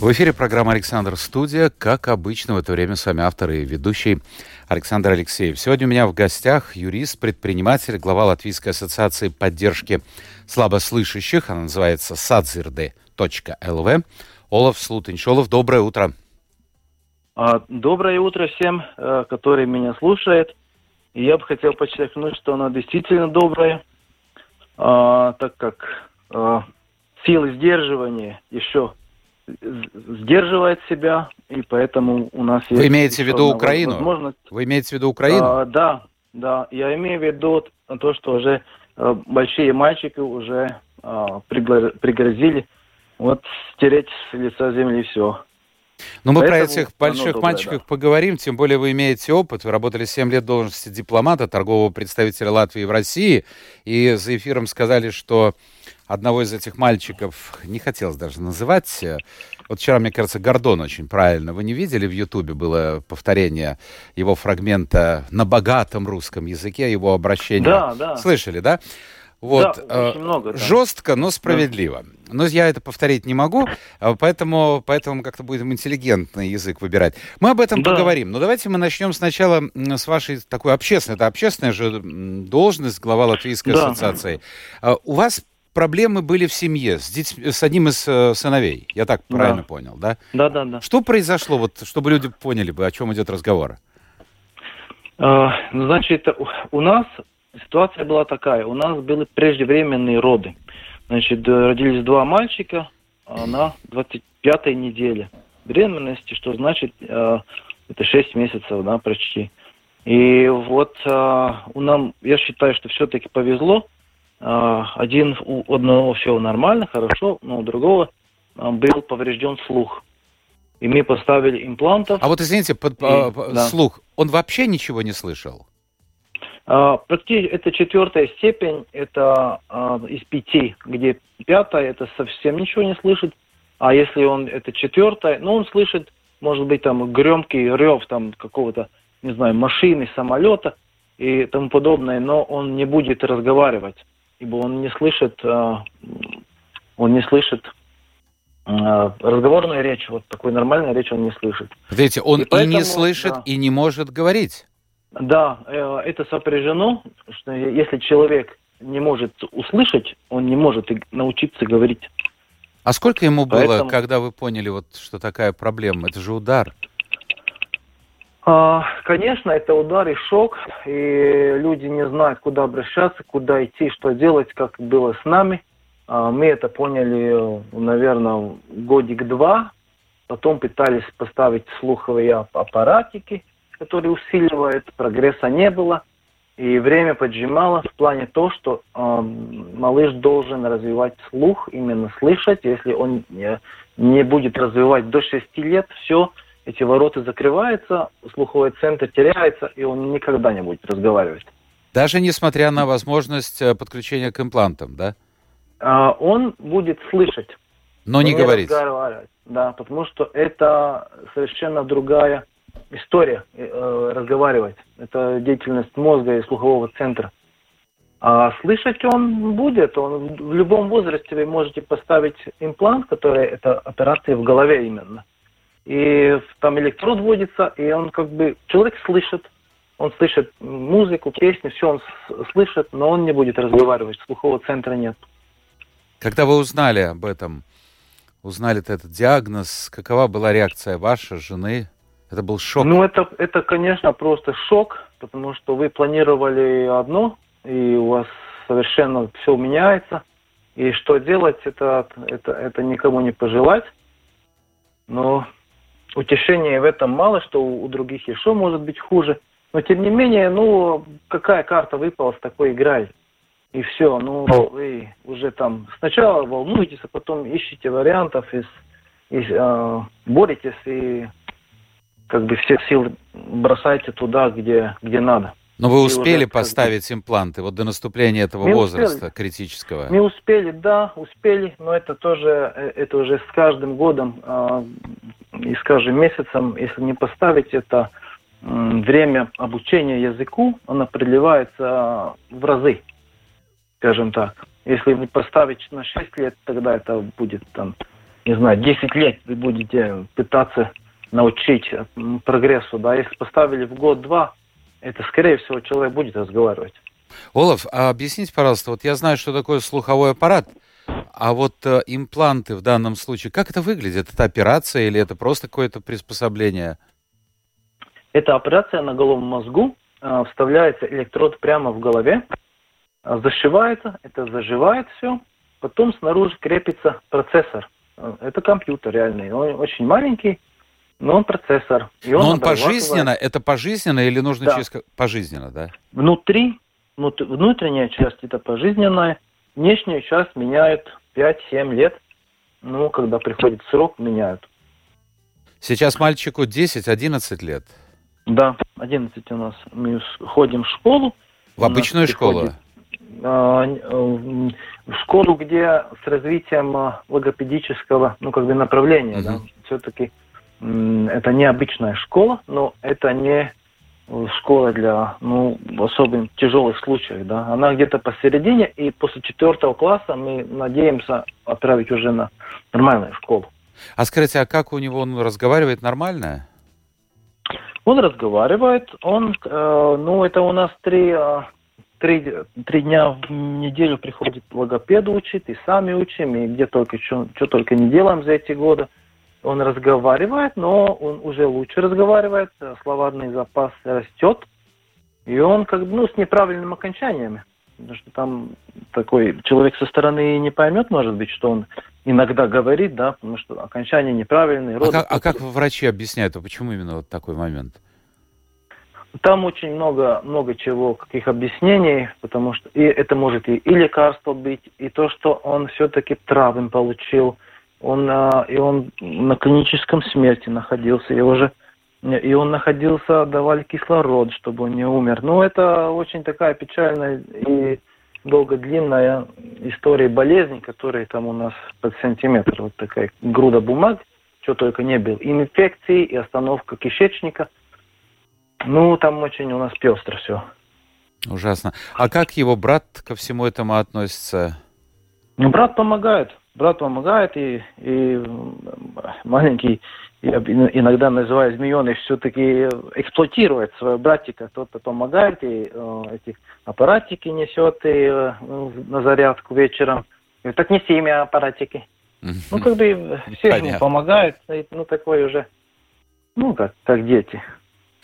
В эфире программа «Александр Студия». Как обычно, в это время с вами автор и ведущий Александр Алексеев. Сегодня у меня в гостях юрист, предприниматель, глава Латвийской ассоциации поддержки слабослышащих. Она называется sadzirde.lv. Олаф Слутинч. Олаф, доброе утро. А, доброе утро всем, э, которые меня слушают. Я бы хотел подчеркнуть, что оно действительно доброе, а, так как а, силы сдерживания еще сдерживает себя, и поэтому у нас есть... Вы имеете в виду Украину? Возможность... Вы имеете в виду Украину? А, да, да. Я имею в виду то, что уже а, большие мальчики уже а, пригрозили вот стереть с лица земли все. Ну, мы Поэтому про этих больших доброе, мальчиков да. поговорим, тем более вы имеете опыт. Вы работали 7 лет в должности дипломата, торгового представителя Латвии в России, и за эфиром сказали, что одного из этих мальчиков, не хотелось даже называть, вот вчера, мне кажется, Гордон очень правильно. Вы не видели в Ютубе было повторение его фрагмента на богатом русском языке, его обращение? Да, да. Слышали, да? Вот, да, э, много, да. жестко, но справедливо. Да. Но я это повторить не могу, а поэтому, поэтому как-то будем интеллигентный язык выбирать. Мы об этом да. поговорим. Но давайте мы начнем сначала с вашей такой общественной, это общественная же должность, глава Латвийской да. ассоциации. А у вас проблемы были в семье с, деть, с одним из э, сыновей. Я так да. правильно понял, да? Да, да, да. Что произошло, вот, чтобы люди поняли бы, о чем идет разговор? Ну, значит, у нас ситуация была такая. У нас были преждевременные роды. Значит, родились два мальчика а на 25-й неделе беременности, что значит, э, это 6 месяцев, да, почти. И вот э, у нам, я считаю, что все-таки повезло, один у одного все нормально, хорошо, но у другого а, был поврежден слух. И мы поставили имплантов. А вот извините, под, и, а, да. слух, он вообще ничего не слышал? А, практически это четвертая степень, это а, из пяти, где пятая, это совсем ничего не слышит. А если он это четвертая, ну он слышит, может быть, там громкий рев там какого-то, не знаю, машины, самолета и тому подобное, но он не будет разговаривать ибо он не слышит, э, он не слышит э, разговорную речь, вот такой нормальной речи он не слышит. Видите, он и, поэтому, и не слышит, да, и не может говорить. Да, э, это сопряжено, что если человек не может услышать, он не может научиться говорить. А сколько ему было, Поэтому... когда вы поняли, вот, что такая проблема? Это же удар. А, конечно, это удар и шок, и люди не знают, куда обращаться, куда идти, что делать, как было с нами. А, мы это поняли, наверное, годик-два. Потом пытались поставить слуховые аппаратики, которые усиливают, прогресса не было. И время поджимало в плане того, что э, малыш должен развивать слух, именно слышать. Если он не, не будет развивать до 6 лет, все – эти ворота закрываются, слуховой центр теряется, и он никогда не будет разговаривать. Даже несмотря на возможность э, подключения к имплантам, да? А, он будет слышать. Но не, не говорить. Да, потому что это совершенно другая история э, разговаривать. Это деятельность мозга и слухового центра. А слышать он будет. Он в любом возрасте вы можете поставить имплант, который это операция в голове именно и там электрод вводится, и он как бы, человек слышит, он слышит музыку, песни, все он слышит, но он не будет разговаривать, слухового центра нет. Когда вы узнали об этом, узнали этот диагноз, какова была реакция вашей жены? Это был шок? Ну, это, это, конечно, просто шок, потому что вы планировали одно, и у вас совершенно все меняется. И что делать, это, это, это никому не пожелать. Но утешения в этом мало, что у других еще может быть хуже. Но тем не менее, ну, какая карта выпала, с такой играй. И все, ну, вы уже там сначала волнуетесь, а потом ищете вариантов, и, и э, боретесь, и как бы все силы бросаете туда, где, где надо. Но вы успели уже, поставить как... импланты вот до наступления этого мы возраста успели. критического? Мы успели, да, успели, но это тоже, э, это уже с каждым годом э, и с каждым месяцем, если не поставить это время обучения языку, оно продлевается в разы, скажем так. Если не поставить на 6 лет, тогда это будет там, не знаю, 10 лет вы будете пытаться научить прогрессу, да, если поставили в год-два, это, скорее всего, человек будет разговаривать. Олаф, а объясните, пожалуйста, вот я знаю, что такое слуховой аппарат, а вот э, импланты в данном случае, как это выглядит? Это операция или это просто какое-то приспособление? Это операция на головном мозгу, э, вставляется электрод прямо в голове, э, зашивается, это заживает все, потом снаружи крепится процессор. Э, это компьютер реальный, он очень маленький, но он процессор. И он Но он пожизненно, это пожизненно или нужно да. через... Пожизненно, да? Внутри, внутренняя часть это пожизненная, внешнюю часть меняют 5-7 лет. Ну, когда приходит срок, меняют. Сейчас мальчику 10-11 лет. Да, 11 у нас. Мы ходим в школу. В обычную школу? А, в школу, где с развитием а, логопедического, ну, как бы направления, угу. да, все-таки это не обычная школа, но это не школа для ну, особо тяжелых случаев. Да. Она где-то посередине, и после четвертого класса мы надеемся отправить уже на нормальную школу. А скажите, а как у него он разговаривает нормально? Он разговаривает, он, э, ну, это у нас три, э, три, три дня в неделю приходит логопед учит, и сами учим, и где только, что только не делаем за эти годы он разговаривает, но он уже лучше разговаривает, словарный запас растет, и он как бы, ну, с неправильным окончаниями. Потому что там такой человек со стороны не поймет, может быть, что он иногда говорит, да, потому что окончание неправильное. А как, а как врачи объясняют, а почему именно вот такой момент? Там очень много, много чего, каких объяснений, потому что и это может и, и лекарство быть, и то, что он все-таки травм получил – он, а, и он на клиническом смерти находился, и уже и он находился, давали кислород, чтобы он не умер. Ну, это очень такая печальная и долго длинная история болезни, которые там у нас под сантиметр, вот такая груда бумаг, что только не было. И инфекции, и остановка кишечника. Ну, там очень у нас пестро все. Ужасно. А как его брат ко всему этому относится? Ну, брат помогает брат помогает, и, и маленький, я иногда называю змееный, все-таки эксплуатирует своего братика. Тот-то помогает, и э, эти аппаратики несет и, э, на зарядку вечером. И так неси имя аппаратики. Ну, как бы все ему помогают, ну, такой уже, ну, как, как дети.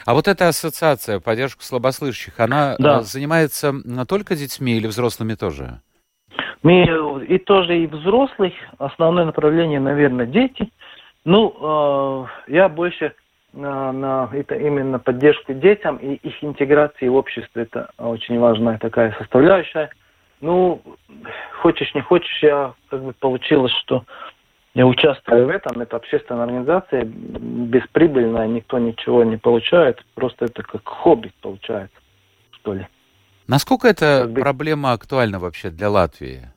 А вот эта ассоциация поддержку слабослышащих, она да. Э, занимается только детьми или взрослыми тоже? Мы и тоже и взрослых, основное направление, наверное, дети. Ну, э, я больше на, на это именно поддержку детям и их интеграции в общество. Это очень важная такая составляющая. Ну, хочешь не хочешь, я как бы получилось, что я участвую в этом. Это общественная организация, бесприбыльная, никто ничего не получает. Просто это как хобби получается, что ли. Насколько эта бы... проблема актуальна вообще для Латвии?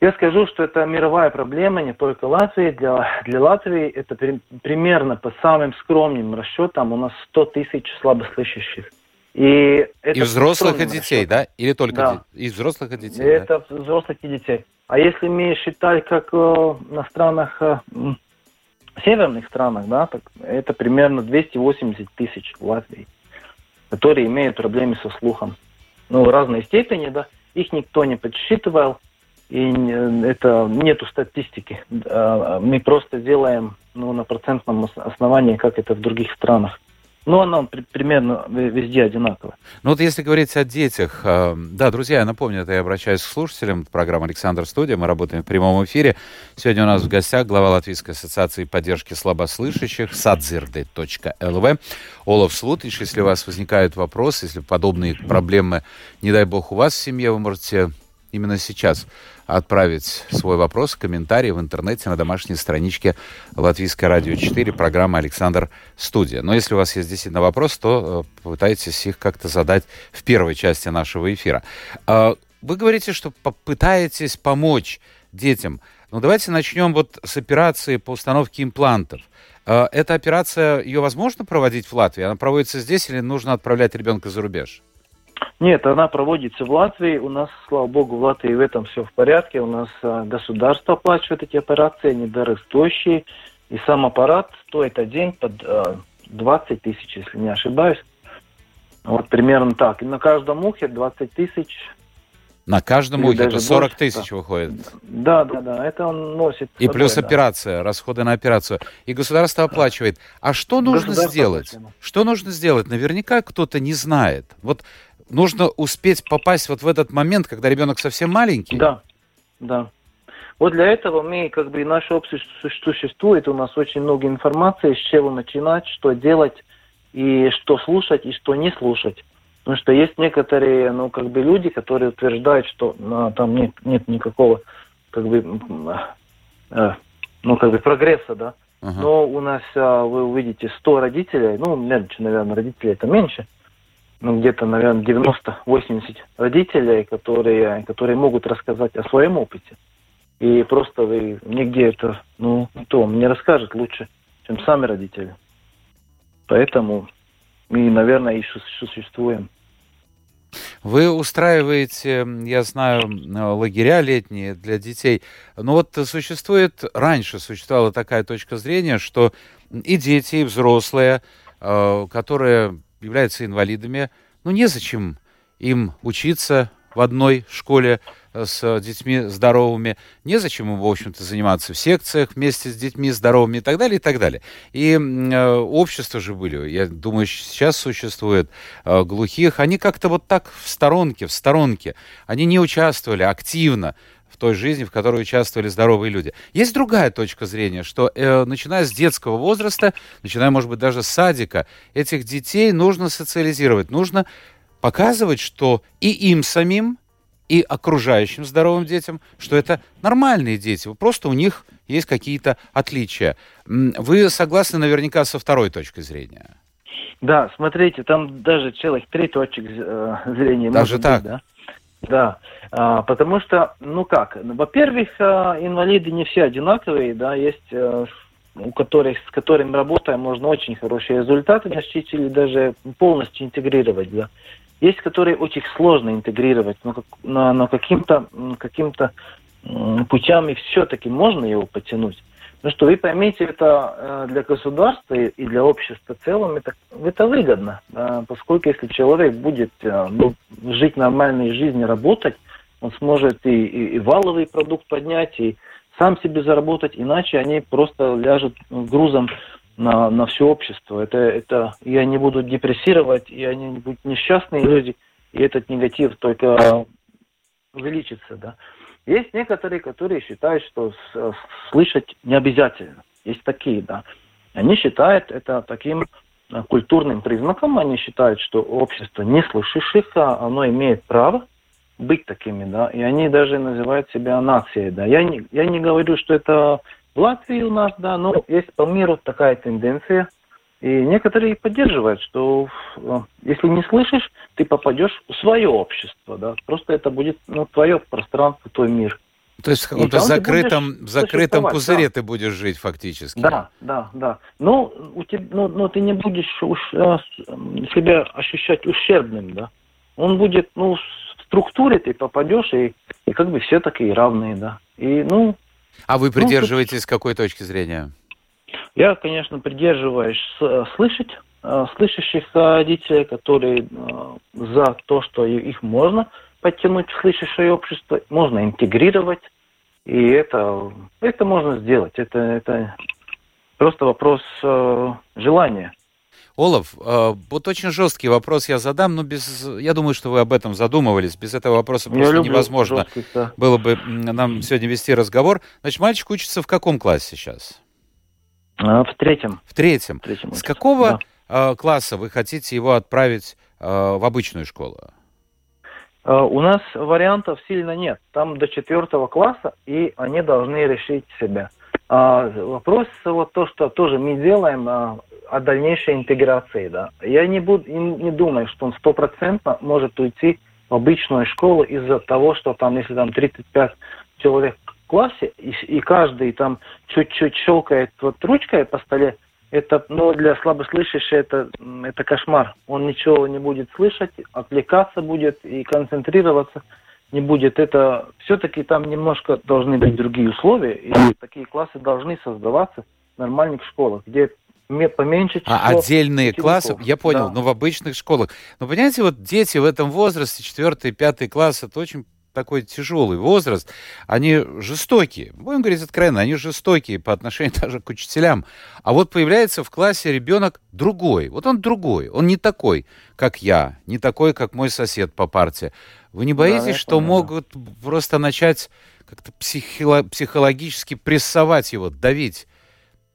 Я скажу, что это мировая проблема, не только Латвии. Для, для Латвии это при, примерно по самым скромным расчетам у нас 100 тысяч слабослышащих. И, это и взрослых и детей, расчет. да? Или только да. и взрослых и детей? Это да? взрослых и детей. А если мы считать, как э, на странах, э, северных странах, да, так это примерно 280 тысяч в Латвии, которые имеют проблемы со слухом. Ну, разной степени, да. Их никто не подсчитывал и это нету статистики. А, мы просто делаем ну, на процентном основании, как это в других странах. Но она примерно везде одинаковая. Ну вот если говорить о детях, а, да, друзья, я напомню, это я обращаюсь к слушателям программы «Александр Студия», мы работаем в прямом эфире. Сегодня у нас в гостях глава Латвийской ассоциации поддержки слабослышащих sadzirde.lv Олаф Слутич. Если у вас возникают вопросы, если подобные проблемы, не дай бог, у вас в семье, вы можете именно сейчас отправить свой вопрос, комментарий в интернете на домашней страничке Латвийское радио 4, программа «Александр Студия». Но если у вас есть действительно вопрос, то э, попытайтесь их как-то задать в первой части нашего эфира. А, вы говорите, что попытаетесь помочь детям. Ну, давайте начнем вот с операции по установке имплантов. А, эта операция, ее возможно проводить в Латвии? Она проводится здесь или нужно отправлять ребенка за рубеж? Нет, она проводится в Латвии. У нас, слава богу, в Латвии в этом все в порядке. У нас а, государство оплачивает эти операции, они дорогостоящие. И сам аппарат стоит один под а, 20 тысяч, если не ошибаюсь. Вот примерно так. И на каждом ухе 20 тысяч на каждом ухе это 40 тысяч да. выходит. Да, да, да, это он носит. И собой, плюс да. операция, расходы на операцию. И государство оплачивает. А что нужно сделать? Что нужно сделать? Наверняка кто-то не знает. Вот нужно успеть попасть вот в этот момент, когда ребенок совсем маленький. Да, да. Вот для этого мы, как бы, наше общество существует, у нас очень много информации, с чего начинать, что делать, и что слушать, и что не слушать. Потому что есть некоторые, ну, как бы люди, которые утверждают, что ну, там нет, нет никакого, как бы, э, ну, как бы прогресса, да. Uh-huh. Но у нас, вы увидите, 100 родителей, ну, меньше, наверное, родителей это меньше, ну, где-то, наверное, 90-80 родителей, которые, которые могут рассказать о своем опыте. И просто вы нигде это, ну, кто вам не расскажет лучше, чем сами родители. Поэтому мы, наверное, и существуем. Вы устраиваете, я знаю, лагеря летние для детей. Но вот существует, раньше существовала такая точка зрения, что и дети, и взрослые, э, которые являются инвалидами, ну, незачем им учиться в одной школе э, с детьми здоровыми. Незачем им, в общем-то, заниматься в секциях вместе с детьми здоровыми и так далее, и так далее. И э, общества же были, я думаю, сейчас существует э, глухих. Они как-то вот так в сторонке, в сторонке. Они не участвовали активно в той жизни, в которой участвовали здоровые люди. Есть другая точка зрения, что э, начиная с детского возраста, начиная, может быть, даже с садика, этих детей нужно социализировать, нужно показывать, что и им самим, и окружающим здоровым детям, что это нормальные дети, просто у них есть какие-то отличия. Вы согласны наверняка со второй точкой зрения? Да, смотрите, там даже целых три точек э, зрения. Даже так? Быть, да? Да, а, потому что, ну как, во-первых, а, инвалиды не все одинаковые, да, есть а, у которых, с которыми работаем, можно очень хорошие результаты достичь или даже полностью интегрировать, да. Есть, которые очень сложно интегрировать, но, но, но каким-то каким путями все-таки можно его потянуть. Ну что, вы поймите, это э, для государства и для общества в целом это, это выгодно, поскольку если человек будет э, ну, жить нормальной жизнью, работать, он сможет и, и, и валовый продукт поднять, и сам себе заработать, иначе они просто ляжут грузом на, на все общество. Это, это, и они будут депрессировать, и они будут несчастные люди, и этот негатив только увеличится, да. Есть некоторые, которые считают, что слышать не обязательно. Есть такие, да. Они считают это таким э, культурным признаком. Они считают, что общество не слышащих, а оно имеет право быть такими, да. И они даже называют себя нацией, да. Я не, я не говорю, что это в Латвии у нас, да, но есть по миру такая тенденция. И некоторые поддерживают, что э, если не слышишь, ты попадешь в свое общество, да. Просто это будет ну, твое пространство, твой мир. То есть в каком-то закрытом, закрытом пузыре да. ты будешь жить фактически. Да, да, да. Ну, у тебя, ну, ну ты не будешь уж, э, себя ощущать ущербным, да. Он будет, ну, в структуре ты попадешь, и, и как бы все такие равные, да. И, ну, а вы придерживаетесь ну, с какой точки зрения? Я, конечно, придерживаюсь э, слышать, э, слышащих родителей, которые э, за то, что их можно подтянуть в слышащее общество, можно интегрировать, и это, это можно сделать. Это, это просто вопрос желания. Олаф, вот очень жесткий вопрос я задам, но без, я думаю, что вы об этом задумывались. Без этого вопроса просто невозможно да. было бы нам сегодня вести разговор. Значит, мальчик учится в каком классе сейчас? А, в третьем. В третьем. В третьем С какого да. класса вы хотите его отправить э, в обычную школу? У нас вариантов сильно нет. Там до четвертого класса, и они должны решить себя. Вопрос вот то, что тоже мы делаем о дальнейшей интеграции. Да. Я не, буду, не думаю, что он стопроцентно может уйти в обычную школу из-за того, что там, если там 35 человек классе, и, и каждый там чуть-чуть щелкает вот ручкой по столе, это, ну, для слабослышащего это, это кошмар. Он ничего не будет слышать, отвлекаться будет и концентрироваться не будет. Это все-таки там немножко должны быть другие условия, и такие классы должны создаваться в нормальных школах, где поменьше число А отдельные учеников. классы, я понял, да. но в обычных школах. Но понимаете, вот дети в этом возрасте, четвертый, пятый класс, это очень такой тяжелый возраст, они жестокие. Будем говорить откровенно, они жестокие по отношению даже к учителям. А вот появляется в классе ребенок другой. Вот он другой. Он не такой, как я, не такой, как мой сосед по парте. Вы не боитесь, да, что понял. могут просто начать как-то психоло- психологически прессовать его, давить?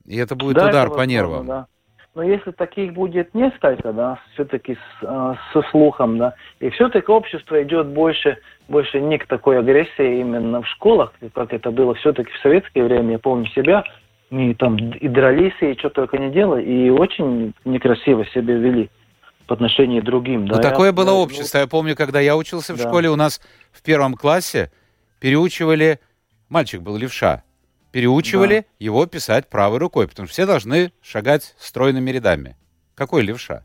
И это будет да, удар это по нервам. Да. Но если таких будет несколько, да, все-таки с, э, со слухом, да, и все-таки общество идет больше, больше не к такой агрессии именно в школах, как это было все-таки в советское время, я помню себя, мы там и дрались, и что только не делали, и очень некрасиво себя вели по отношению к другим. Да, ну, такое я, было я, общество. Я помню, когда я учился в да. школе, у нас в первом классе переучивали, мальчик был левша, переучивали да. его писать правой рукой, потому что все должны шагать стройными рядами. Какой левша?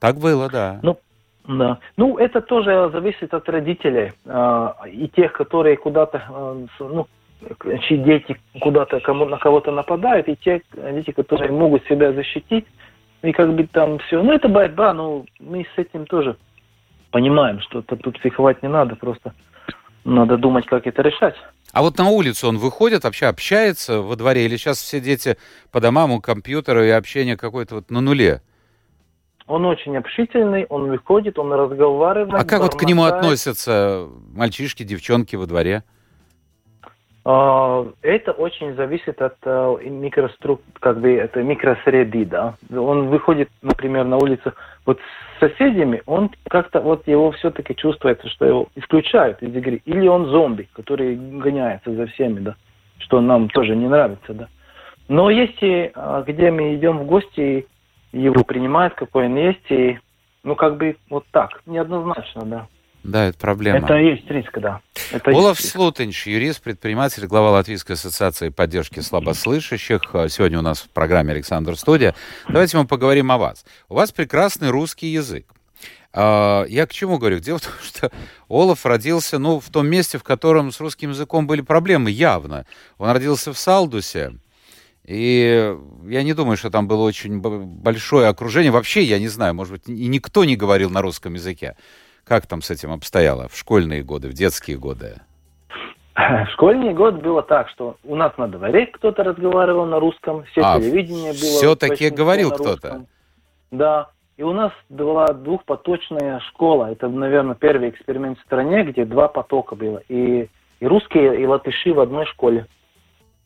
Так было, да. Ну, да. Ну, это тоже зависит от родителей э, и тех, которые куда-то, э, ну, чьи дети куда-то кому, на кого-то нападают, и те дети, которые могут себя защитить, и как бы там все. Ну, это борьба, но мы с этим тоже понимаем, что -то тут психовать не надо, просто надо думать, как это решать. А вот на улицу он выходит, вообще общается во дворе, или сейчас все дети по домам у компьютера и общение какое-то вот на нуле? Он очень общительный, он выходит, он разговаривает. А как вот к нему относятся мальчишки, девчонки во дворе? А, это очень зависит от э, микрострук, как бы это микросреды, да. Он выходит, например, на улицу вот с соседями, он как-то вот его все-таки чувствуется, что его исключают из игры. Или он зомби, который гоняется за всеми, да, что нам тоже не нравится, да. Но если а, где мы идем в гости, его принимают, какой он есть, и ну как бы вот так, неоднозначно, да. Да, это проблема. Это есть риск, да. Это Олаф Слутенч, юрист, предприниматель, глава Латвийской ассоциации поддержки слабослышащих. Сегодня у нас в программе «Александр Студия». Давайте мы поговорим о вас. У вас прекрасный русский язык. А, я к чему говорю? Дело в том, что Олаф родился, ну, в том месте, в котором с русским языком были проблемы, явно. Он родился в Салдусе, и я не думаю, что там было очень большое окружение. Вообще, я не знаю, может быть, и никто не говорил на русском языке. Как там с этим обстояло в школьные годы, в детские годы? В школьные годы было так, что у нас на дворе кто-то разговаривал на русском, все а, телевидение было... Все-таки говорил кто-то? Да. И у нас была двухпоточная школа. Это, наверное, первый эксперимент в стране, где два потока было. И, и русские, и латыши в одной школе.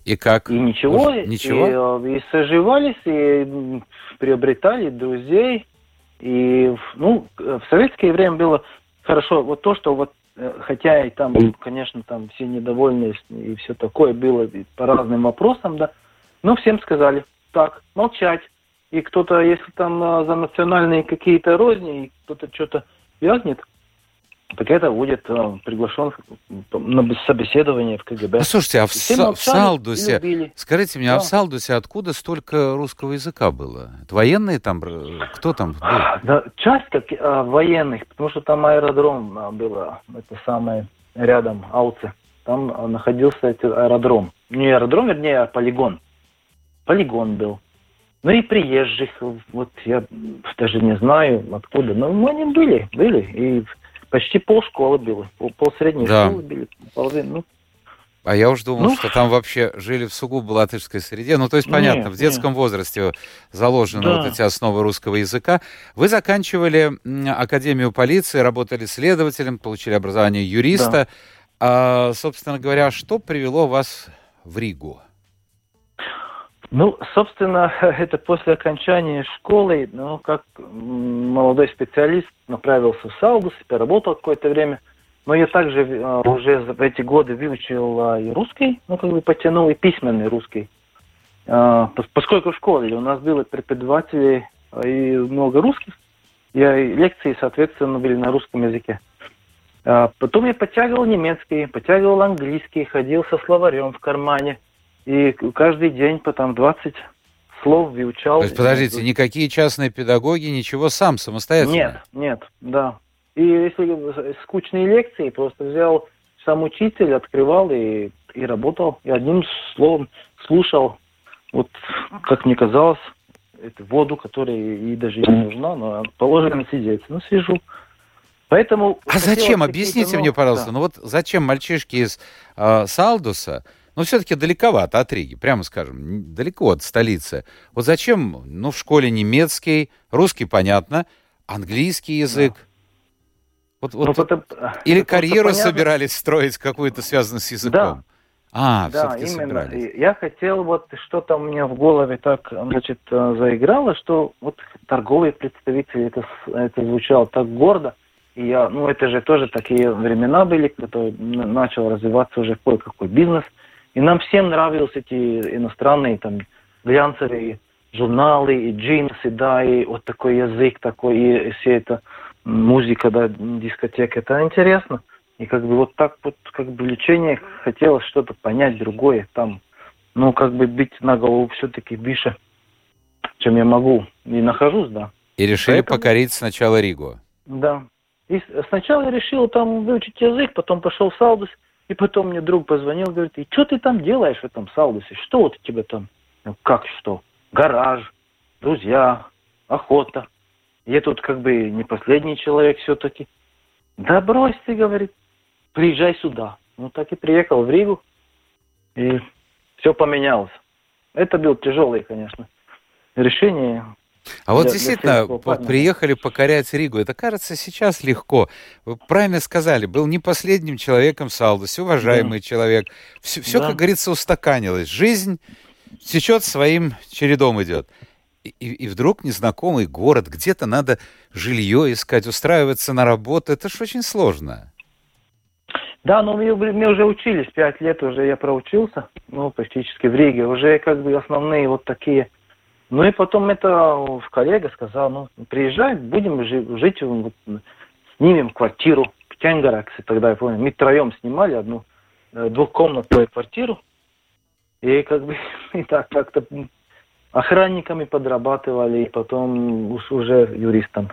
И как? И ничего. Ничего? И, и соживались, и приобретали друзей. И, ну, в советское время было хорошо вот то, что вот э, хотя и там, конечно, там все недовольны и все такое было по разным вопросам, да, но всем сказали, так, молчать. И кто-то, если там за национальные какие-то розни, и кто-то что-то вязнет, так это будет э, приглашен на собеседование в КГБ. Ну, слушайте, а в, Са- в Салдусе, скажите мне, да. а в Салдусе откуда столько русского языка было? Это военные там, кто там был? Да, часть как а, военных, потому что там аэродром а, было, это самое, рядом, Ауце. Там а, находился этот аэродром. Не аэродром, вернее, а полигон. Полигон был. Ну и приезжих, вот я даже не знаю откуда, но они были, были. И почти полшколы было, пол, пол средней да. школы были, половину. Ну, а я уж думал, ну, что там вообще жили в сугубо латышской среде. Ну, то есть, понятно, нет, в детском нет. возрасте заложены да. вот эти основы русского языка. Вы заканчивали Академию полиции, работали следователем, получили образование юриста. Да. А, собственно говоря, что привело вас в Ригу? Ну, собственно, это после окончания школы, ну, как молодой специалист направился в Саудус, поработал какое-то время. Но я также э, уже в эти годы выучил э, и русский, ну, как бы потянул, и письменный русский. Э, поскольку в школе у нас были преподаватели и много русских, я, лекции, соответственно, были на русском языке. Потом я подтягивал немецкий, подтягивал английский, ходил со словарем в кармане – и каждый день по там 20 слов выучал. То есть, подождите, никакие частные педагоги, ничего сам, самостоятельно? Нет, нет, да. И если скучные лекции, просто взял сам учитель, открывал и, и работал. И одним словом слушал, вот как мне казалось, эту воду, которая и даже не нужна, но положено сидеть. Ну, сижу. Поэтому... А зачем? Объясните ну, мне, пожалуйста. Да. Ну вот зачем мальчишки из э, Салдуса но все-таки далековато от Риги, прямо скажем, далеко от столицы. Вот зачем, ну, в школе немецкий, русский, понятно, английский язык? Да. Вот, вот, ну, это, или это карьеру собирались строить какую-то связанную с языком? Да. А, да, именно. Собирались. Я хотел, вот что-то у меня в голове так, значит, э, заиграло, что вот торговые представители, это, это звучало так гордо. И я, ну, это же тоже такие времена были, когда начал развиваться уже кое-какой бизнес – и нам всем нравились эти иностранные там глянцевые журналы и джинсы, да, и вот такой язык такой, и все это музыка, да, дискотека. Это интересно. И как бы вот так вот, как бы лечение хотелось что-то понять другое там. Ну, как бы быть на голову все-таки выше, чем я могу. И нахожусь, да. И решили Поэтому... покорить сначала Ригу. Да. И сначала я решил там выучить язык, потом пошел в Саудус, и потом мне друг позвонил, говорит, и что ты там делаешь в этом Саудосе? Что вот у тебя там? Ну, как что? Гараж, друзья, охота. Я тут как бы не последний человек все-таки. Да брось ты, говорит, приезжай сюда. Ну так и приехал в Ригу, и все поменялось. Это было тяжелое, конечно, решение. А вот для, действительно, для приехали покорять Ригу. Это кажется сейчас легко. Вы правильно сказали, был не последним человеком в Салдосе, уважаемый да. человек. Все, все да. как говорится, устаканилось. Жизнь течет своим чередом идет. И, и вдруг незнакомый город, где-то надо жилье искать, устраиваться на работу. Это же очень сложно. Да, но мы, мы уже учились, пять лет уже я проучился, ну, практически в Риге. Уже как бы основные вот такие ну и потом это коллега сказал, ну, приезжай, будем жить, вот, снимем квартиру в Тянгараксе, тогда я помню, мы троем снимали одну э, двухкомнатную квартиру, и как бы и так как-то охранниками подрабатывали, и потом уже юристом.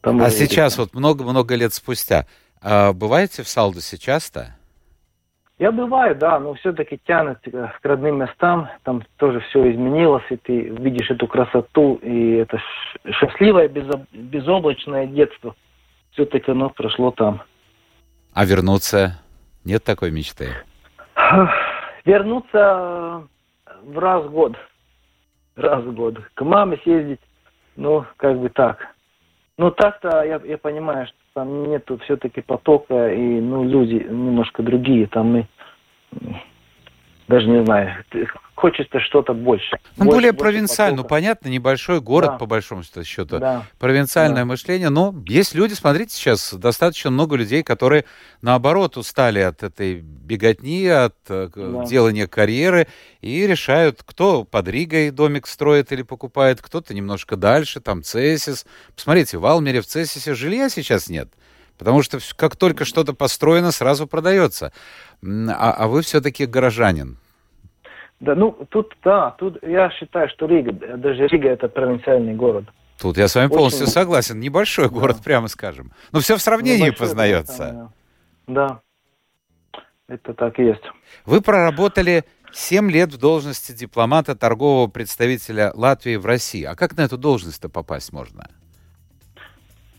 Там а сейчас, вот много-много лет спустя, а бываете в Салдусе часто? Я бываю, да, но все-таки тянет к родным местам, там тоже все изменилось, и ты видишь эту красоту, и это счастливое, безоблачное детство. Все-таки оно прошло там. А вернуться? Нет такой мечты? Вернуться в раз в год. Раз в год. К маме съездить, ну, как бы так. Ну, так-то я, я понимаю, что там нету все-таки потока, и, ну, люди немножко другие, там мы даже не знаю, хочется что-то больше. Ну, больше, более провинциально, ну, понятно, небольшой город, да. по большому счету. Да. Провинциальное да. мышление, но есть люди, смотрите, сейчас достаточно много людей, которые, наоборот, устали от этой беготни, от э, да. делания карьеры, и решают, кто под Ригой домик строит или покупает, кто-то немножко дальше, там Цесис. Посмотрите, в Алмере, в Цесисе жилья сейчас нет. Потому что как только что-то построено, сразу продается. А, а вы все-таки горожанин. Да, ну, тут, да, тут я считаю, что Рига, даже Рига это провинциальный город. Тут я с вами Очень... полностью согласен. Небольшой город, да. прямо скажем. Но все в сравнении Небольшой, познается. Да, это так и есть. Вы проработали 7 лет в должности дипломата торгового представителя Латвии в России. А как на эту должность-то попасть можно?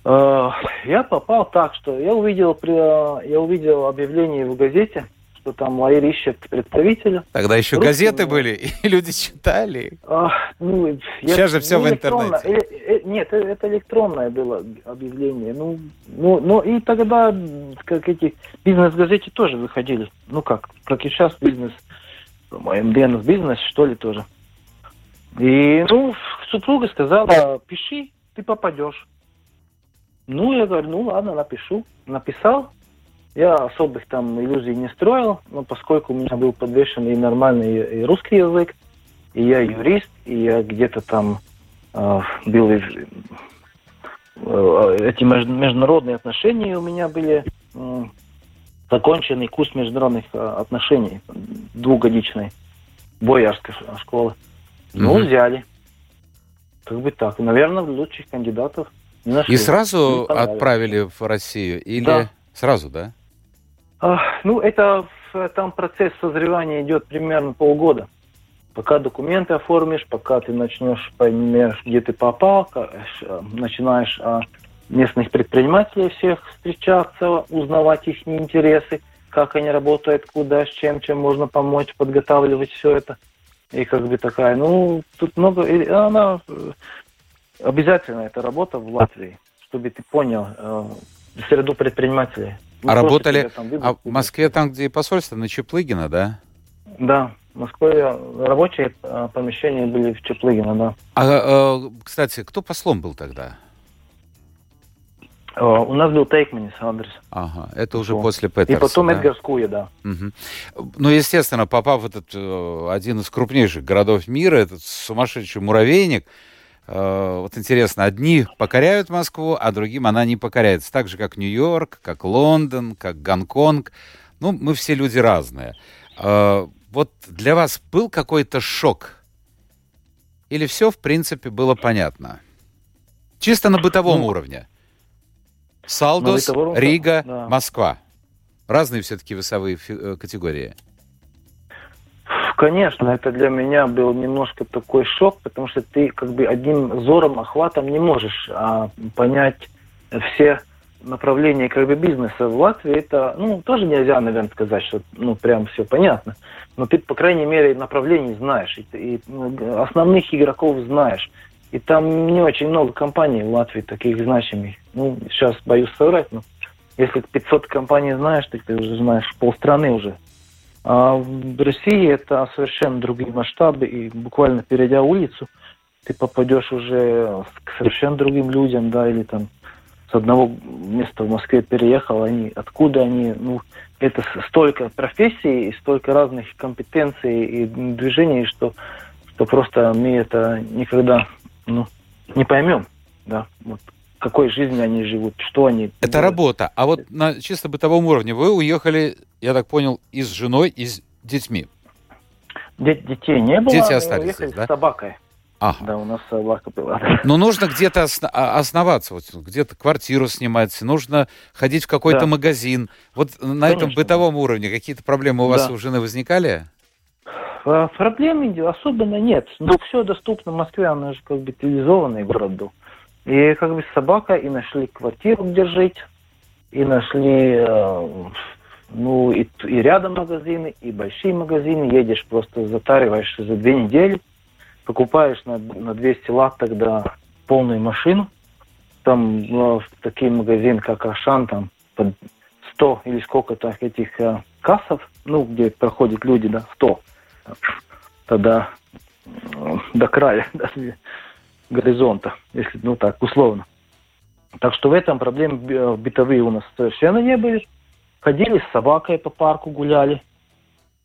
Э, я попал так, что я увидел, я увидел объявление в газете, что там Лаир ищет представителя. Тогда еще Русским, газеты были, и люди читали. А, ну, Сейчас я, же все в интернете. Э, э, нет, это электронное было объявление. Ну, ну, ну и тогда как эти бизнес-газеты тоже выходили. Ну как, как и сейчас бизнес, по-моему, бизнес, бизнес, что ли, тоже. И, ну, супруга сказала, пиши, ты попадешь. Ну, я говорю, ну ладно, напишу. Написал. Я особых там иллюзий не строил, но поскольку у меня был подвешен и нормальный и русский язык, и я юрист, и я где-то там э, был из, э, эти международные отношения у меня были э, законченный курс международных э, отношений двухгодичной боярской школы. Ну, mm-hmm. взяли. Как бы так. Наверное, лучших кандидатов не нашли. И сразу отправили в Россию? Или да. сразу, да? А, ну, это там процесс созревания идет примерно полгода. Пока документы оформишь, пока ты начнешь поймешь, где ты попал, э, начинаешь о местных предпринимателей всех встречаться, узнавать их интересы, как они работают, куда, с чем, чем можно помочь, подготавливать все это. И как бы такая, ну, тут много, и она э, обязательно эта работа в Латвии, чтобы ты понял э, среду предпринимателей. А работали а в Москве, там, где посольство, на Чеплыгина, да? Да, в Москве рабочие э, помещения были в Чеплыгино, да. А, э, кстати, кто послом был тогда? Э, у нас был Тейкманис адрес. Ага, это уже вот. после Петерса, И потом да? Эдгар Скуя, да. Угу. Ну, естественно, попав в этот э, один из крупнейших городов мира, этот сумасшедший муравейник, э, вот интересно, одни покоряют Москву, а другим она не покоряется. Так же, как Нью-Йорк, как Лондон, как Гонконг. Ну, мы все люди разные. Вот для вас был какой-то шок? Или все, в принципе, было понятно? Чисто на бытовом ну, уровне. Салдос, Рига, да. Москва. Разные все-таки весовые э, категории. Конечно, это для меня был немножко такой шок, потому что ты как бы одним зором, охватом не можешь а, понять все направления как бы бизнеса в Латвии. Это, ну, тоже нельзя, наверное, сказать, что, ну, прям все понятно. Но ты, по крайней мере, направлений знаешь, и, и ну, основных игроков знаешь. И там не очень много компаний в Латвии таких значимых. Ну, сейчас боюсь соврать, но если 500 компаний знаешь, так ты уже знаешь полстраны уже. А в России это совершенно другие масштабы, и буквально перейдя улицу, ты попадешь уже к совершенно другим людям, да, или там с одного места в Москве переехал, они, откуда они, ну, это столько профессий и столько разных компетенций и движений, что, что просто мы это никогда ну, не поймем, да, вот какой жизнью они живут, что они... Это делают. работа. А вот на чисто бытовом уровне вы уехали, я так понял, и с женой, и с детьми? Дет детей не было. Дети остались уехали здесь, да? с собакой. Ага. Да, у нас собака была. Но нужно где-то осно- а, основаться, вот, где-то квартиру снимать, нужно ходить в какой-то да. магазин. Вот на Конечно. этом бытовом уровне какие-то проблемы у вас да. у жены возникали? А, проблем особенно нет. Но все доступно в Москве, она же как бы цивилизованный город был. И как бы собака, и нашли квартиру, где жить, и нашли, э, ну, и, и рядом магазины, и большие магазины. Едешь, просто затариваешься за две недели, покупаешь на, на 200 лат тогда полную машину. Там ну, такие магазины, как Ашан, там под 100 или сколько-то этих э, кассов, ну, где проходят люди, да, 100 тогда до края до горизонта, если ну так условно. Так что в этом проблем бытовые у нас совершенно не были. Ходили с собакой по парку, гуляли.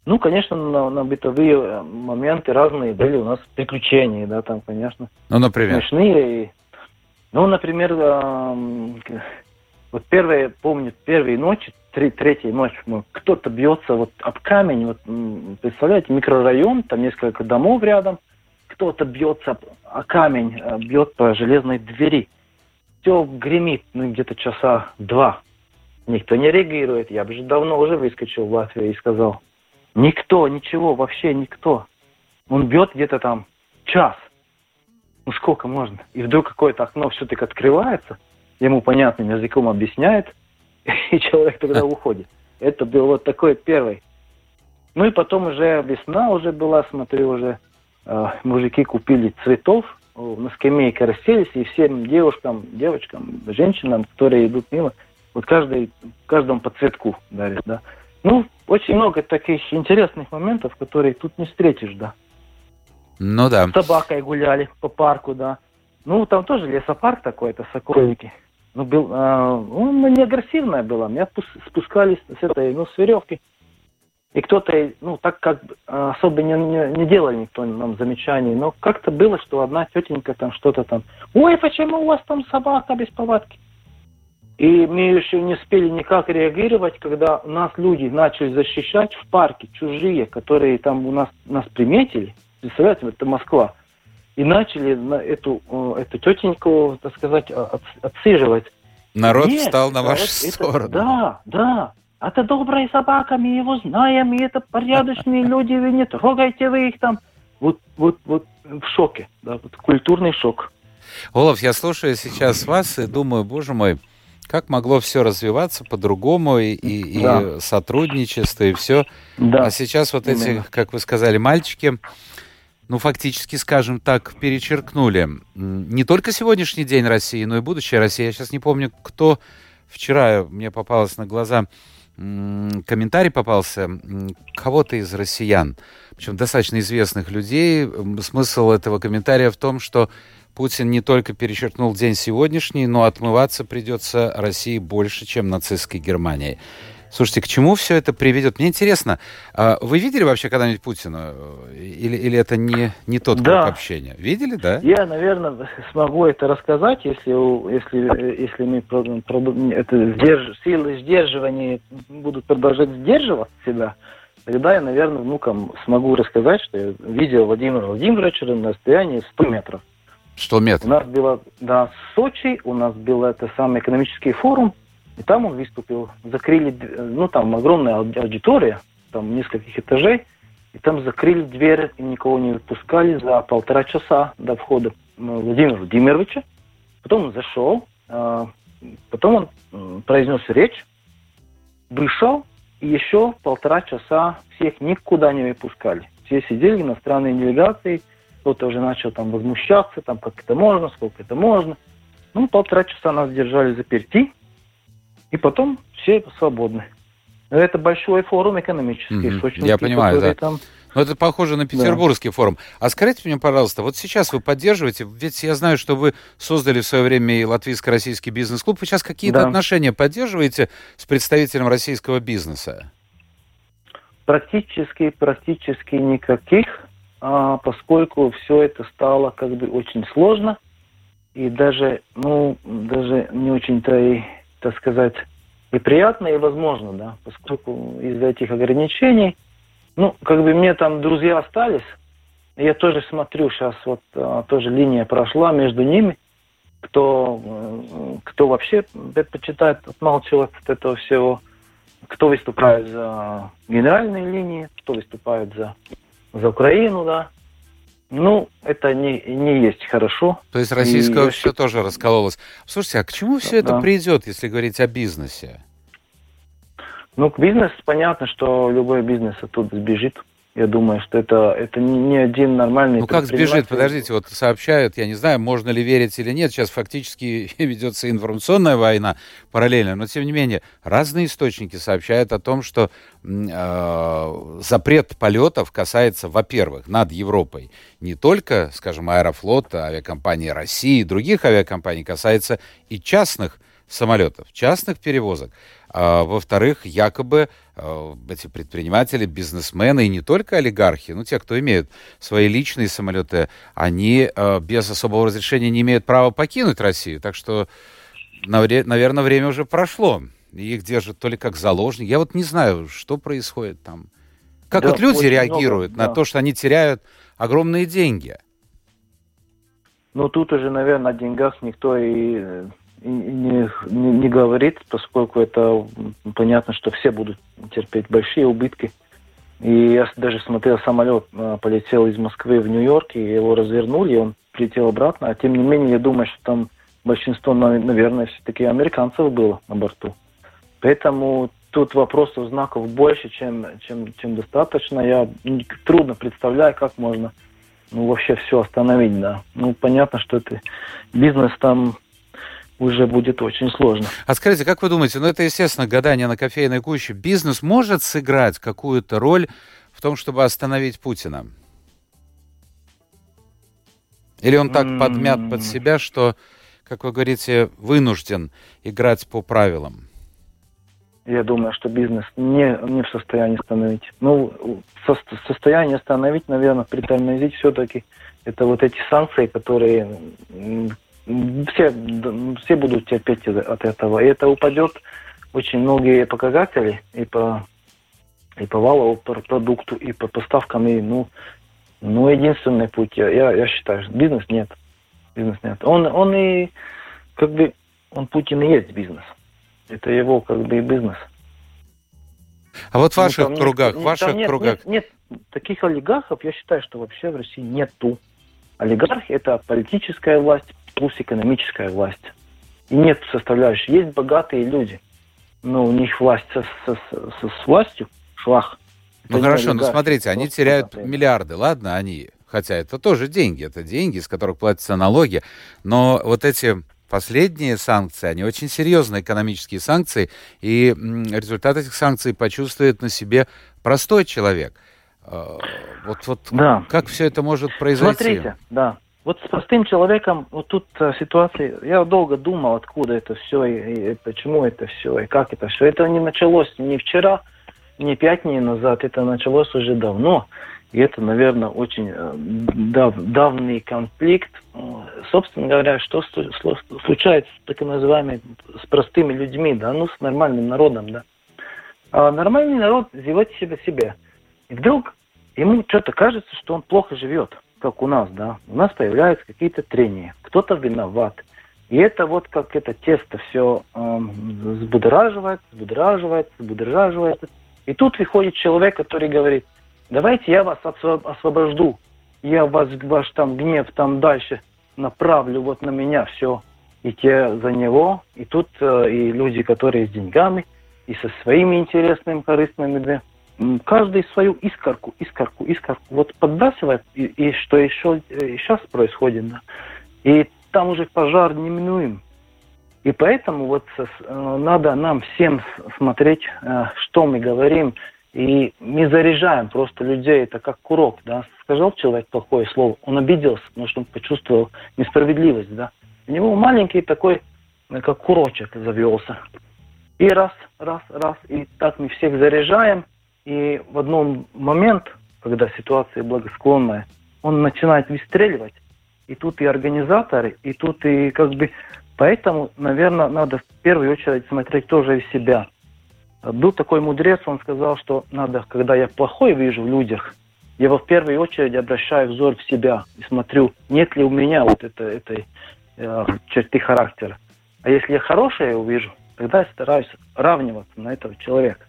Ну, конечно, на, на бытовые э, моменты разные были у нас приключения, да, там, конечно. Ну, например? Смешные. Ну, например, э, вот первые, помню, первые ночи три, третьей ночи кто-то бьется вот об камень, вот представляете, микрорайон, там несколько домов рядом, кто-то бьется о камень, э, бьет по железной двери. Все гремит, ну, где-то часа два. Никто не реагирует. Я бы же давно уже выскочил в Латвию и сказал, никто, ничего, вообще никто. Он бьет где-то там час. Ну сколько можно? И вдруг какое-то окно все-таки открывается, ему понятным языком объясняет – и человек тогда уходит. Это был вот такой первый. Ну и потом уже весна уже была, смотрю, уже мужики купили цветов, на скамейке расселись, и всем девушкам, девочкам, женщинам, которые идут мимо, вот каждый, каждому по цветку дарят, да. Ну, очень много таких интересных моментов, которые тут не встретишь, да. Ну да. С собакой гуляли по парку, да. Ну, там тоже лесопарк такой, это Сокольники. Ну, был, а, ну, не агрессивная была. Меня спускались с этой, ну, с веревки. И кто-то, ну, так как а, особо не, не, не делали никто нам замечаний, но как-то было, что одна тетенька там что-то там, ой, почему у вас там собака без повадки? И мы еще не успели никак реагировать, когда нас люди начали защищать в парке, чужие, которые там у нас, нас приметили. Представляете, это Москва. И начали на эту, эту тетеньку, так сказать, от, отсиживать. Народ Нет, встал на вашу это, сторону. Да, да. Это добрая собака, мы его знаем, и это порядочные люди, вы не трогайте вы их там. Вот, вот, вот в шоке, да, вот культурный шок. Олаф, я слушаю сейчас вас и думаю, боже мой, как могло все развиваться по-другому, и, и, да. и сотрудничество, и все. Да. А сейчас вот эти, Именно. как вы сказали, мальчики, ну, фактически, скажем так, перечеркнули не только сегодняшний день России, но и будущее России. Я сейчас не помню, кто вчера мне попалось на глаза комментарий попался кого-то из россиян, причем достаточно известных людей. Смысл этого комментария в том, что Путин не только перечеркнул день сегодняшний, но отмываться придется России больше, чем нацистской Германии. Слушайте, к чему все это приведет? Мне интересно, а вы видели вообще когда-нибудь Путина? Или, или это не, не тот да. круг общения? Видели, да? Я, наверное, смогу это рассказать, если, если, если мы это сдерж, силы сдерживания будут продолжать сдерживать себя, тогда я, наверное, внукам смогу рассказать, что я видел Владимира Владимировича на расстоянии 100 метров. 100 метров. У нас было, да, Сочи, у нас был это самый экономический форум, и там он выступил. Закрыли, ну, там огромная аудитория, там нескольких этажей, и там закрыли дверь, и никого не выпускали за полтора часа до входа Владимира Владимировича. Потом он зашел, а, потом он произнес речь, вышел, и еще полтора часа всех никуда не выпускали. Все сидели, иностранные делегации – кто-то уже начал там возмущаться, там как это можно, сколько это можно. Ну, полтора часа нас держали заперти, и потом все свободны. Это большой форум экономический. Mm-hmm. Я понимаю, да. Там... Ну, это похоже на Петербургский да. форум. А скажите мне, пожалуйста, вот сейчас вы поддерживаете, ведь я знаю, что вы создали в свое время и Латвийско-Российский бизнес-клуб, вы сейчас какие-то да. отношения поддерживаете с представителем российского бизнеса? Практически, практически никаких а, поскольку все это стало как бы очень сложно и даже, ну, даже не очень-то и, так сказать, и приятно, и возможно, да, поскольку из-за этих ограничений, ну, как бы мне там друзья остались, я тоже смотрю сейчас, вот а, тоже линия прошла между ними, кто, кто вообще предпочитает отмалчивать от этого всего, кто выступает за генеральные линии, кто выступает за за Украину, да. Ну, это не, не есть хорошо. То есть российское и... общество тоже раскололось. Слушайте, а к чему все да. это придет, если говорить о бизнесе? Ну, к бизнесу понятно, что любой бизнес оттуда сбежит. Я думаю, что это, это не один нормальный... Ну как сбежит? Подождите, вот сообщают, я не знаю, можно ли верить или нет, сейчас фактически ведется информационная война параллельно, но тем не менее разные источники сообщают о том, что э, запрет полетов касается, во-первых, над Европой не только, скажем, Аэрофлота, авиакомпании России, других авиакомпаний, касается и частных самолетов, частных перевозок. А, во-вторых, якобы а, эти предприниматели, бизнесмены и не только олигархи, ну, те, кто имеют свои личные самолеты, они а, без особого разрешения не имеют права покинуть Россию. Так что, наверное, время уже прошло. Их держат то ли как заложники. Я вот не знаю, что происходит там. Как да, вот люди реагируют много, на да. то, что они теряют огромные деньги? Ну, тут уже, наверное, о деньгах никто и э, не, не, не говорит, поскольку это понятно, что все будут терпеть большие убытки. И я даже смотрел самолет, а, полетел из Москвы в Нью-Йорк, и его развернули, и он прилетел обратно. А тем не менее, я думаю, что там большинство, наверное, все-таки американцев было на борту. Поэтому тут вопросов, знаков больше, чем, чем, чем достаточно. Я трудно представляю, как можно ну, вообще все остановить, да. Ну, понятно, что это бизнес там уже будет очень сложно. А скажите, как вы думаете, ну это, естественно, гадание на кофейной куще. Бизнес может сыграть какую-то роль в том, чтобы остановить Путина? Или он так подмят под себя, что, как вы говорите, вынужден играть по правилам? Я думаю, что бизнес не, не в состоянии остановить. Ну, со, состояние остановить, наверное, притормозить все-таки это вот эти санкции, которые все, все будут терпеть от этого. И это упадет очень многие показатели и по и по валовому продукту, и по поставкам, и, ну, ну, единственный путь, я, я считаю, бизнес нет. Бизнес нет. Он, он и, как бы, он Путин и есть бизнес. Это его, как бы, и бизнес. А вот в ну, ваших ну, кругах, нет, в ваших нет, кругах... Нет, нет, таких олигархов, я считаю, что вообще в России нету. Олигарх – это политическая власть плюс экономическая власть. И нет составляющей. Есть богатые люди, но у них власть со, со, со, с властью швах. Ну хорошо, ну смотрите, они теряют богатые. миллиарды, ладно, они, хотя это тоже деньги, это деньги, из которых платятся налоги, но вот эти последние санкции, они очень серьезные экономические санкции, и результат этих санкций почувствует на себе простой человек. А, вот, вот да. как все это может произойти? Смотрите, да. Вот с простым человеком, вот тут э, ситуация, я долго думал, откуда это все, и, и почему это все, и как это все. Это не началось не вчера, не пять дней назад, это началось уже давно. И это, наверное, очень э, дав, давний конфликт. Собственно говоря, что случается с так называемыми, с простыми людьми, да, ну, с нормальным народом, да. А нормальный народ живет себе себе. И вдруг ему что-то кажется, что он плохо живет как у нас, да, у нас появляются какие-то трения, кто-то виноват. И это вот как это тесто все э, эм, взбудораживает, взбудораживает, взбудораживает. И тут выходит человек, который говорит, давайте я вас освобожду, я вас, ваш там гнев там дальше направлю вот на меня все, и те за него. И тут э, и люди, которые с деньгами, и со своими интересными, корыстными, каждый свою искорку, искорку, искорку вот подбрасывает, и, и что еще и сейчас происходит, да. И там уже пожар неминуем. И поэтому вот э, надо нам всем смотреть, э, что мы говорим, и не заряжаем просто людей, это как курок, да. Сказал человек плохое слово, он обиделся, потому что он почувствовал несправедливость, да. У него маленький такой, э, как курочек завелся. И раз, раз, раз, и так мы всех заряжаем, и в один момент, когда ситуация благосклонная, он начинает выстреливать. И тут и организаторы, и тут и как бы... Поэтому, наверное, надо в первую очередь смотреть тоже и себя. Был такой мудрец, он сказал, что надо, когда я плохой вижу в людях, я в первую очередь обращаю взор в себя и смотрю, нет ли у меня вот это, этой э, черты характера. А если я хорошее увижу, тогда я стараюсь равниваться на этого человека.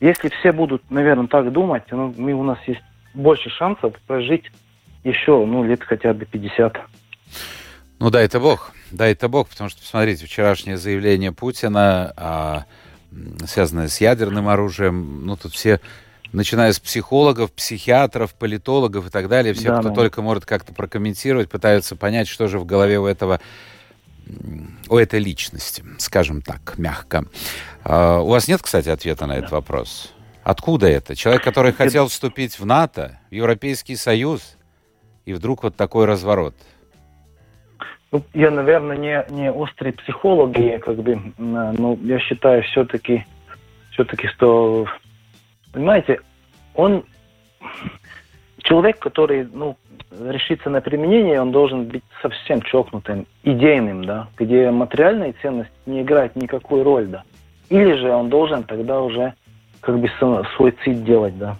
Если все будут, наверное, так думать, ну, мы, у нас есть больше шансов прожить еще, ну, лет хотя бы 50. Ну, да, это Бог. Да, это Бог, потому что, посмотрите, вчерашнее заявление Путина, а, связанное с ядерным оружием, ну, тут все, начиная с психологов, психиатров, политологов и так далее, все, да, кто да. только может как-то прокомментировать, пытаются понять, что же в голове у этого у этой личности, скажем так, мягко. А, у вас нет, кстати, ответа на этот вопрос? Откуда это? Человек, который хотел вступить в НАТО, в Европейский Союз, и вдруг вот такой разворот. Ну, я, наверное, не, не острый психолог, я как бы, но я считаю все-таки, все-таки, что, понимаете, он человек, который, ну, решиться на применение, он должен быть совсем чокнутым, идейным, да, где материальная ценность не играет никакой роль, да. Или же он должен тогда уже как бы цит делать, да.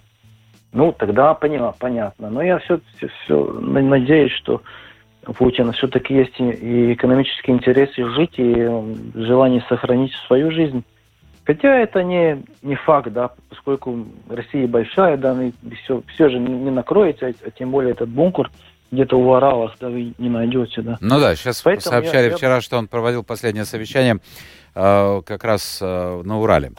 Ну, тогда поняла, понятно. Но я все, все, все надеюсь, что у Путина все-таки есть и экономические интересы жить, и желание сохранить свою жизнь. Хотя это не, не факт, да, поскольку Россия большая, да, и все, все же не накроется, а тем более этот бункер где-то у Уралах, да, вы не найдете, да. Ну да, сейчас Поэтому сообщали я, вчера, я... что он проводил последнее совещание э, как раз э, на Урале.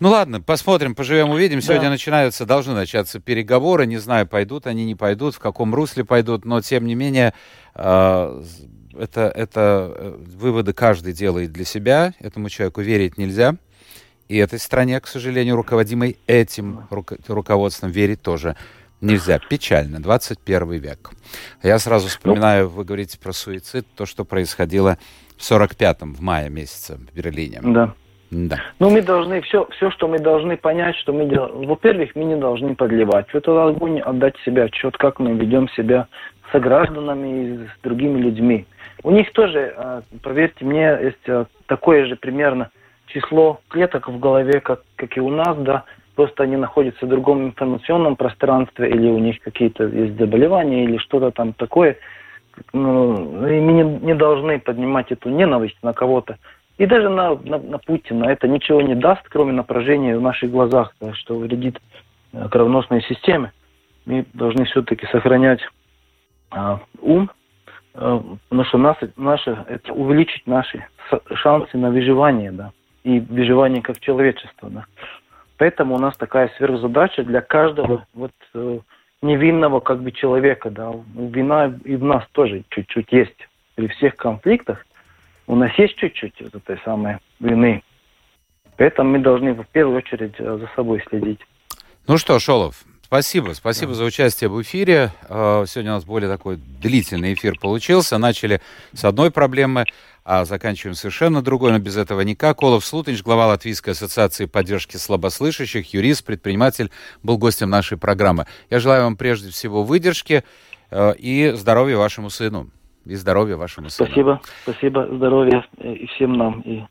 Ну ладно, посмотрим, поживем, увидим. Сегодня да. начинаются, должны начаться переговоры. Не знаю, пойдут они, не пойдут, в каком русле пойдут, но тем не менее э, это, это э, выводы каждый делает для себя. Этому человеку верить нельзя. И этой стране, к сожалению, руководимой этим руководством верить тоже Нельзя. Печально. 21 век. Я сразу вспоминаю, вы говорите про суицид, то, что происходило в 45-м, в мае месяце в Берлине. Да. Да. Ну, мы должны, все, все, что мы должны понять, что мы делаем, во-первых, мы не должны подливать. В этот огонь отдать себе отчет, как мы ведем себя с гражданами и с другими людьми. У них тоже, а, поверьте мне, есть а, такое же примерно число клеток в голове, как, как и у нас, да, просто они находятся в другом информационном пространстве, или у них какие-то есть заболевания, или что-то там такое. Ну, и мы не, не должны поднимать эту ненависть на кого-то. И даже на, на, на Путина это ничего не даст, кроме напряжения в наших глазах, да, что вредит э, кровеносной системе. Мы должны все-таки сохранять а, ум, а, потому что нас, наше, это увеличить наши шансы на выживание, да, и выживание как человечество, да. Поэтому у нас такая сверхзадача для каждого вот э, невинного как бы человека, да. Вина и в нас тоже чуть-чуть есть при всех конфликтах у нас есть чуть-чуть вот этой самой вины. Поэтому мы должны в первую очередь э, за собой следить. Ну что, Шолов, спасибо. Спасибо да. за участие в эфире. Э, сегодня у нас более такой длительный эфир получился. Начали с одной проблемы, а заканчиваем совершенно другой, но без этого никак. Олаф Слутынч, глава Латвийской ассоциации поддержки слабослышащих, юрист, предприниматель, был гостем нашей программы. Я желаю вам прежде всего выдержки э, и здоровья вашему сыну и здоровья вашему сыну. Спасибо, спасибо, здоровья и всем нам, и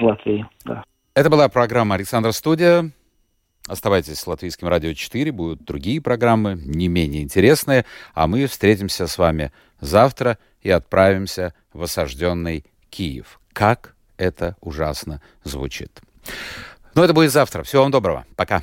Латвии. Да. Это была программа «Александр Студия». Оставайтесь с Латвийским радио 4, будут другие программы, не менее интересные, а мы встретимся с вами завтра и отправимся в осажденный Киев. Как это ужасно звучит. Но это будет завтра. Всего вам доброго. Пока.